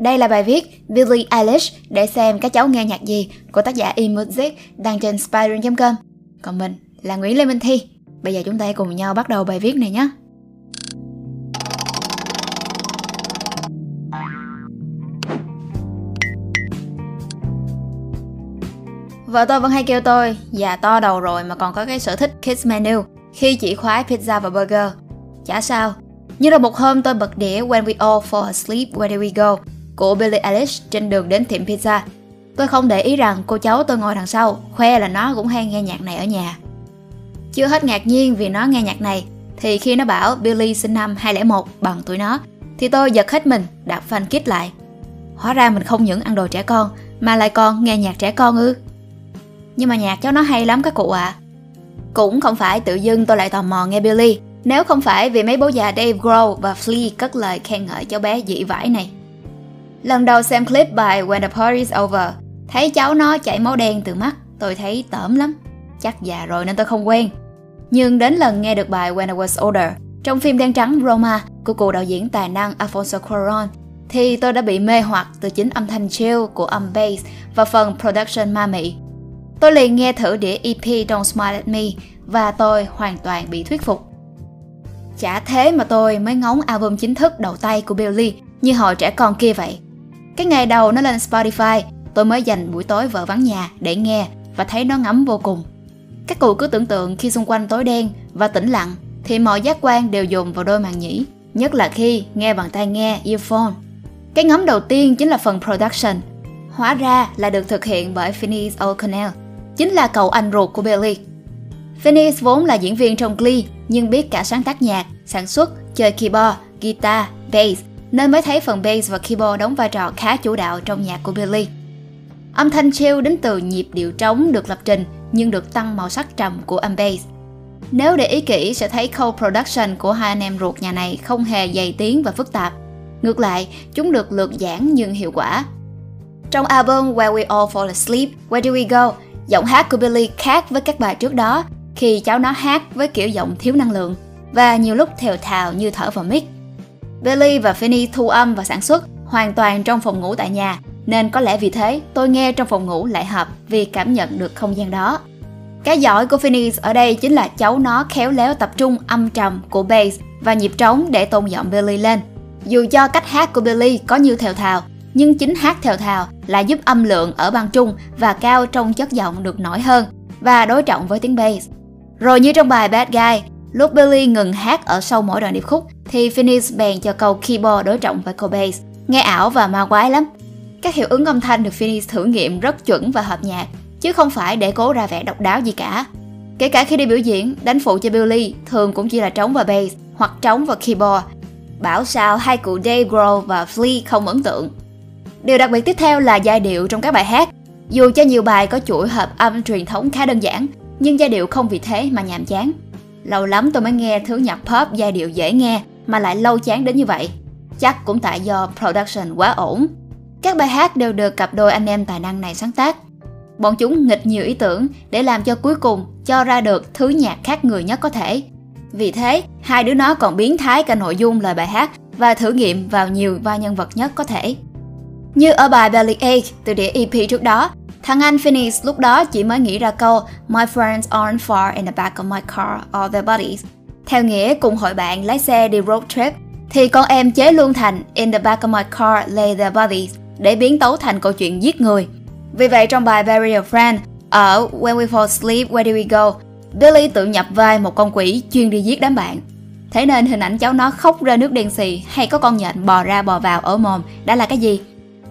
Đây là bài viết Billie Eilish để xem các cháu nghe nhạc gì của tác giả eMusic đăng trên Spyroom.com. Còn mình là Nguyễn Lê Minh Thi. Bây giờ chúng ta cùng nhau bắt đầu bài viết này nhé. Vợ tôi vẫn hay kêu tôi, già to đầu rồi mà còn có cái sở thích kids menu khi chỉ khoái pizza và burger. Chả sao. Nhưng rồi một hôm tôi bật đĩa When We All Fall Asleep, Where Do We Go của Billie Eilish trên đường đến tiệm pizza. Tôi không để ý rằng cô cháu tôi ngồi đằng sau, khoe là nó cũng hay nghe nhạc này ở nhà. Chưa hết ngạc nhiên vì nó nghe nhạc này, thì khi nó bảo Billy sinh năm 2001 bằng tuổi nó, thì tôi giật hết mình, đạp fan kít lại. Hóa ra mình không những ăn đồ trẻ con, mà lại còn nghe nhạc trẻ con ư. Nhưng mà nhạc cháu nó hay lắm các cụ ạ. À. Cũng không phải tự dưng tôi lại tò mò nghe Billy, nếu không phải vì mấy bố già Dave Grohl và Flea cất lời khen ngợi cháu bé dị vải này. Lần đầu xem clip bài When the Party's Over, thấy cháu nó chảy máu đen từ mắt, tôi thấy tởm lắm. Chắc già rồi nên tôi không quen. Nhưng đến lần nghe được bài When I Was Older, trong phim đen trắng Roma của cụ đạo diễn tài năng Alfonso Cuarón, thì tôi đã bị mê hoặc từ chính âm thanh chill của âm bass và phần production ma mị. Tôi liền nghe thử đĩa EP Don't Smile at Me và tôi hoàn toàn bị thuyết phục. Chả thế mà tôi mới ngóng album chính thức đầu tay của Billy như hồi trẻ con kia vậy. Cái ngày đầu nó lên Spotify, tôi mới dành buổi tối vợ vắng nhà để nghe và thấy nó ngấm vô cùng. Các cụ cứ tưởng tượng khi xung quanh tối đen và tĩnh lặng thì mọi giác quan đều dồn vào đôi màng nhĩ, nhất là khi nghe bằng tai nghe earphone. Cái ngấm đầu tiên chính là phần production. Hóa ra là được thực hiện bởi Phineas O'Connell, chính là cậu anh ruột của Billy. Phineas vốn là diễn viên trong Glee nhưng biết cả sáng tác nhạc, sản xuất, chơi keyboard, guitar, bass nên mới thấy phần bass và keyboard đóng vai trò khá chủ đạo trong nhạc của Billy. Âm thanh chill đến từ nhịp điệu trống được lập trình nhưng được tăng màu sắc trầm của âm bass. Nếu để ý kỹ sẽ thấy khâu production của hai anh em ruột nhà này không hề dày tiếng và phức tạp. Ngược lại, chúng được lược giản nhưng hiệu quả. Trong album Where We All Fall Asleep, Where Do We Go, giọng hát của Billy khác với các bài trước đó khi cháu nó hát với kiểu giọng thiếu năng lượng và nhiều lúc thều thào như thở vào mic. Billy và Finney thu âm và sản xuất hoàn toàn trong phòng ngủ tại nhà, nên có lẽ vì thế tôi nghe trong phòng ngủ lại hợp vì cảm nhận được không gian đó. Cái giỏi của Phineas ở đây chính là cháu nó khéo léo tập trung âm trầm của bass và nhịp trống để tôn giọng Billy lên. Dù cho cách hát của Billy có như thều thào, nhưng chính hát thều thào là giúp âm lượng ở ban trung và cao trong chất giọng được nổi hơn và đối trọng với tiếng bass. Rồi như trong bài Bad Guy, lúc Billy ngừng hát ở sau mỗi đoạn điệp khúc thì Phineas bèn cho câu keyboard đối trọng với câu bass, nghe ảo và ma quái lắm. Các hiệu ứng âm thanh được Phineas thử nghiệm rất chuẩn và hợp nhạc, chứ không phải để cố ra vẻ độc đáo gì cả. Kể cả khi đi biểu diễn, đánh phụ cho Billy thường cũng chỉ là trống và bass hoặc trống và keyboard. Bảo sao hai cụ Dave Grohl và Flea không ấn tượng. Điều đặc biệt tiếp theo là giai điệu trong các bài hát. Dù cho nhiều bài có chuỗi hợp âm truyền thống khá đơn giản, nhưng giai điệu không vì thế mà nhàm chán. Lâu lắm tôi mới nghe thứ nhạc pop giai điệu dễ nghe mà lại lâu chán đến như vậy. Chắc cũng tại do production quá ổn. Các bài hát đều được cặp đôi anh em tài năng này sáng tác. Bọn chúng nghịch nhiều ý tưởng để làm cho cuối cùng cho ra được thứ nhạc khác người nhất có thể. Vì thế, hai đứa nó còn biến thái cả nội dung lời bài hát và thử nghiệm vào nhiều vai nhân vật nhất có thể. Như ở bài Belly Ache từ đĩa EP trước đó, thằng anh Phoenix lúc đó chỉ mới nghĩ ra câu My friends aren't far in the back of my car or their bodies theo nghĩa cùng hội bạn lái xe đi road trip, thì con em chế luôn thành In the back of my car lay their bodies để biến tấu thành câu chuyện giết người. Vì vậy trong bài Bury a Friend ở When We Fall Asleep, Where Do We Go, Billy tự nhập vai một con quỷ chuyên đi giết đám bạn. Thế nên hình ảnh cháu nó khóc ra nước đen xì hay có con nhện bò ra bò vào ở mồm đã là cái gì?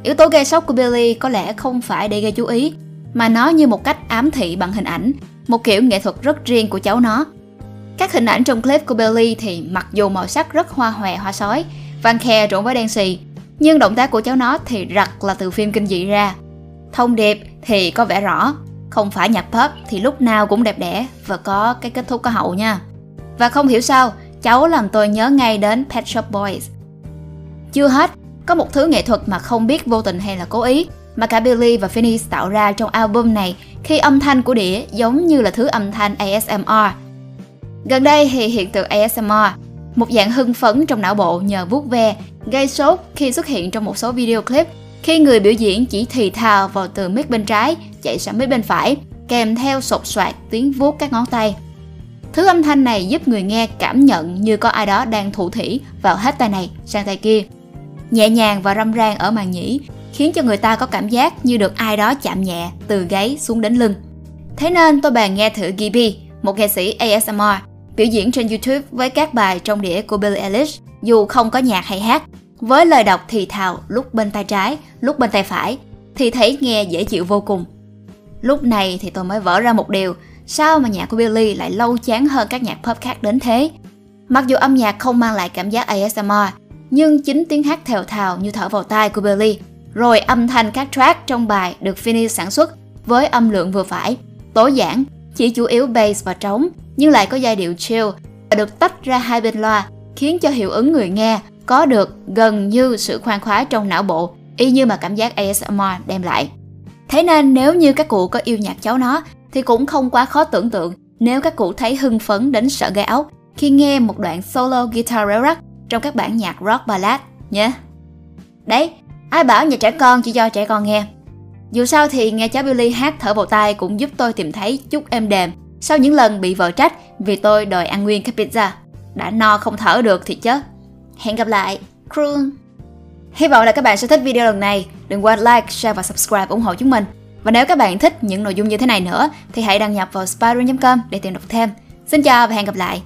Yếu tố gây sốc của Billy có lẽ không phải để gây chú ý, mà nó như một cách ám thị bằng hình ảnh, một kiểu nghệ thuật rất riêng của cháu nó. Các hình ảnh trong clip của Billy thì mặc dù màu sắc rất hoa hòe hoa sói, vàng khe trộn với đen xì, nhưng động tác của cháu nó thì rặt là từ phim kinh dị ra. Thông điệp thì có vẻ rõ, không phải nhạc pop thì lúc nào cũng đẹp đẽ và có cái kết thúc có hậu nha. Và không hiểu sao, cháu làm tôi nhớ ngay đến Pet Shop Boys. Chưa hết, có một thứ nghệ thuật mà không biết vô tình hay là cố ý mà cả Billy và Phineas tạo ra trong album này khi âm thanh của đĩa giống như là thứ âm thanh ASMR Gần đây thì hiện tượng ASMR một dạng hưng phấn trong não bộ nhờ vuốt ve, gây sốt khi xuất hiện trong một số video clip khi người biểu diễn chỉ thì thào vào từ mic bên trái chạy sang mic bên phải, kèm theo sột soạt tiếng vuốt các ngón tay. Thứ âm thanh này giúp người nghe cảm nhận như có ai đó đang thủ thỉ vào hết tay này sang tay kia. Nhẹ nhàng và râm ran ở màn nhĩ khiến cho người ta có cảm giác như được ai đó chạm nhẹ từ gáy xuống đến lưng. Thế nên tôi bàn nghe thử Gibby, một nghệ sĩ ASMR, biểu diễn trên YouTube với các bài trong đĩa của Billie Eilish dù không có nhạc hay hát, với lời đọc thì thào lúc bên tay trái, lúc bên tay phải, thì thấy nghe dễ chịu vô cùng. Lúc này thì tôi mới vỡ ra một điều, sao mà nhạc của Billie lại lâu chán hơn các nhạc pop khác đến thế? Mặc dù âm nhạc không mang lại cảm giác ASMR, nhưng chính tiếng hát thều thào như thở vào tai của Billie, rồi âm thanh các track trong bài được Finney sản xuất với âm lượng vừa phải, tối giản, chỉ chủ yếu bass và trống, nhưng lại có giai điệu chill và được tách ra hai bên loa, khiến cho hiệu ứng người nghe có được gần như sự khoan khoái trong não bộ, y như mà cảm giác ASMR đem lại. Thế nên nếu như các cụ có yêu nhạc cháu nó thì cũng không quá khó tưởng tượng nếu các cụ thấy hưng phấn đến sợ gai ốc khi nghe một đoạn solo guitar rock trong các bản nhạc rock ballad nhé. Đấy, ai bảo nhà trẻ con chỉ cho trẻ con nghe. Dù sao thì nghe cháu Billy hát thở vào tai cũng giúp tôi tìm thấy chút êm đềm sau những lần bị vợ trách vì tôi đòi ăn nguyên cái pizza. Đã no không thở được thì chớ. Hẹn gặp lại. Croon. Hy vọng là các bạn sẽ thích video lần này. Đừng quên like, share và subscribe ủng hộ chúng mình. Và nếu các bạn thích những nội dung như thế này nữa thì hãy đăng nhập vào spyroom.com để tìm đọc thêm. Xin chào và hẹn gặp lại.